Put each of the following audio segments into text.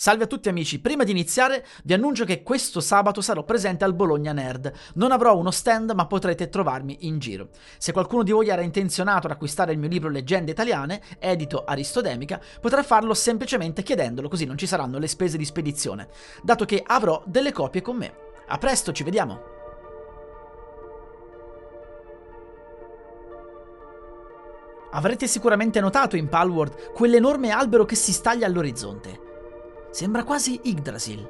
Salve a tutti amici, prima di iniziare vi annuncio che questo sabato sarò presente al Bologna Nerd. Non avrò uno stand ma potrete trovarmi in giro. Se qualcuno di voi era intenzionato ad acquistare il mio libro Leggende Italiane, edito Aristodemica, potrà farlo semplicemente chiedendolo così non ci saranno le spese di spedizione, dato che avrò delle copie con me. A presto, ci vediamo! Avrete sicuramente notato in Palworld quell'enorme albero che si staglia all'orizzonte. Sembra quasi Yggdrasil.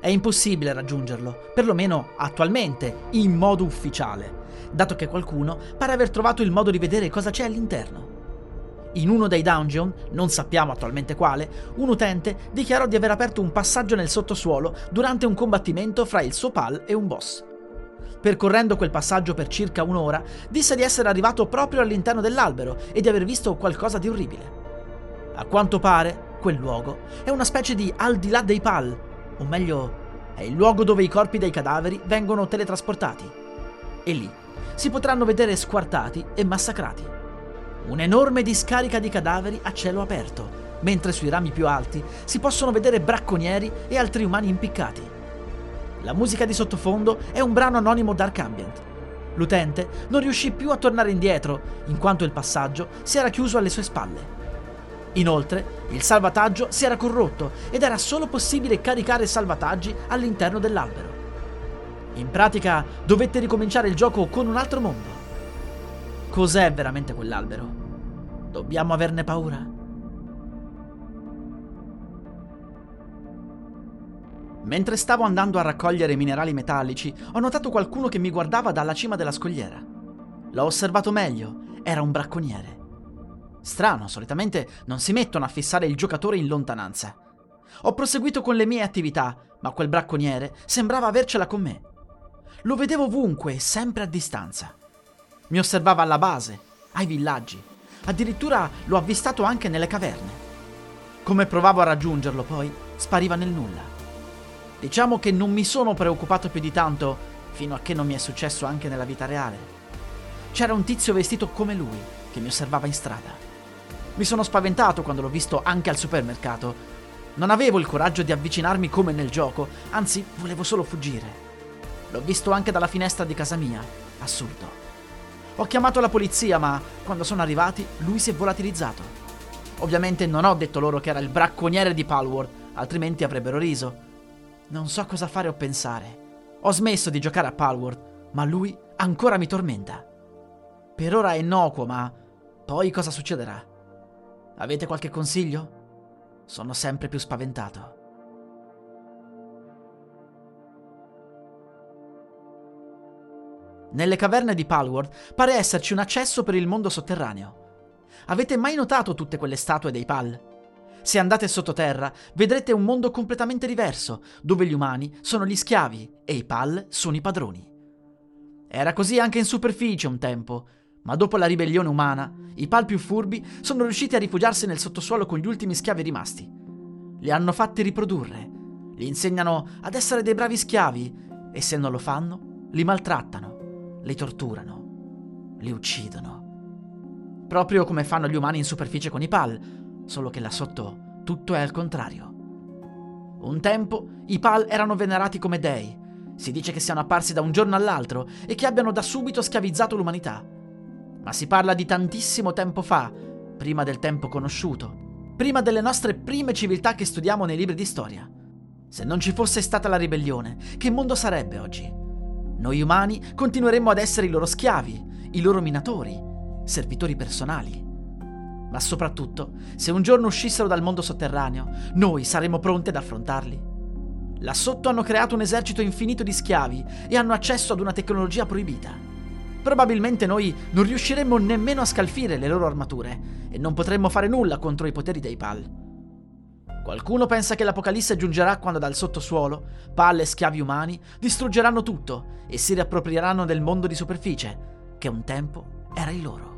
È impossibile raggiungerlo, perlomeno attualmente, in modo ufficiale, dato che qualcuno pare aver trovato il modo di vedere cosa c'è all'interno. In uno dei dungeon, non sappiamo attualmente quale, un utente dichiarò di aver aperto un passaggio nel sottosuolo durante un combattimento fra il suo pal e un boss. Percorrendo quel passaggio per circa un'ora, disse di essere arrivato proprio all'interno dell'albero e di aver visto qualcosa di orribile. A quanto pare, quel luogo è una specie di al di là dei pal, o meglio, è il luogo dove i corpi dei cadaveri vengono teletrasportati. E lì si potranno vedere squartati e massacrati. Un'enorme discarica di cadaveri a cielo aperto, mentre sui rami più alti si possono vedere bracconieri e altri umani impiccati. La musica di sottofondo è un brano anonimo Dark Ambient. L'utente non riuscì più a tornare indietro, in quanto il passaggio si era chiuso alle sue spalle. Inoltre, il salvataggio si era corrotto ed era solo possibile caricare salvataggi all'interno dell'albero. In pratica, dovette ricominciare il gioco con un altro mondo. Cos'è veramente quell'albero? Dobbiamo averne paura? Mentre stavo andando a raccogliere minerali metallici, ho notato qualcuno che mi guardava dalla cima della scogliera. L'ho osservato meglio, era un bracconiere. Strano, solitamente non si mettono a fissare il giocatore in lontananza. Ho proseguito con le mie attività, ma quel bracconiere sembrava avercela con me. Lo vedevo ovunque, sempre a distanza. Mi osservava alla base, ai villaggi, addirittura l'ho avvistato anche nelle caverne. Come provavo a raggiungerlo poi, spariva nel nulla. Diciamo che non mi sono preoccupato più di tanto fino a che non mi è successo anche nella vita reale. C'era un tizio vestito come lui che mi osservava in strada. Mi sono spaventato quando l'ho visto anche al supermercato. Non avevo il coraggio di avvicinarmi come nel gioco, anzi volevo solo fuggire. L'ho visto anche dalla finestra di casa mia. Assurdo. Ho chiamato la polizia, ma quando sono arrivati lui si è volatilizzato. Ovviamente non ho detto loro che era il bracconiere di Palworld, altrimenti avrebbero riso. Non so cosa fare o pensare. Ho smesso di giocare a Palworld, ma lui ancora mi tormenta. Per ora è innocuo, ma poi cosa succederà? Avete qualche consiglio? Sono sempre più spaventato. Nelle caverne di Palworld pare esserci un accesso per il mondo sotterraneo. Avete mai notato tutte quelle statue dei Pal? Se andate sottoterra, vedrete un mondo completamente diverso, dove gli umani sono gli schiavi e i Pal sono i padroni. Era così anche in superficie un tempo, ma dopo la ribellione umana, i Pal più furbi sono riusciti a rifugiarsi nel sottosuolo con gli ultimi schiavi rimasti. Li hanno fatti riprodurre, li insegnano ad essere dei bravi schiavi e se non lo fanno, li maltrattano, li torturano, li uccidono. Proprio come fanno gli umani in superficie con i Pal, solo che là sotto tutto è al contrario. Un tempo i Pal erano venerati come dei. Si dice che siano apparsi da un giorno all'altro e che abbiano da subito schiavizzato l'umanità. Ma si parla di tantissimo tempo fa, prima del tempo conosciuto, prima delle nostre prime civiltà che studiamo nei libri di storia. Se non ci fosse stata la ribellione, che mondo sarebbe oggi? Noi umani continueremmo ad essere i loro schiavi, i loro minatori, servitori personali. Ma soprattutto, se un giorno uscissero dal mondo sotterraneo, noi saremmo pronti ad affrontarli. Là sotto hanno creato un esercito infinito di schiavi e hanno accesso ad una tecnologia proibita. Probabilmente noi non riusciremmo nemmeno a scalfire le loro armature e non potremmo fare nulla contro i poteri dei Pal. Qualcuno pensa che l'Apocalisse giungerà quando dal sottosuolo, palle e schiavi umani distruggeranno tutto e si riapproprieranno del mondo di superficie, che un tempo era il loro.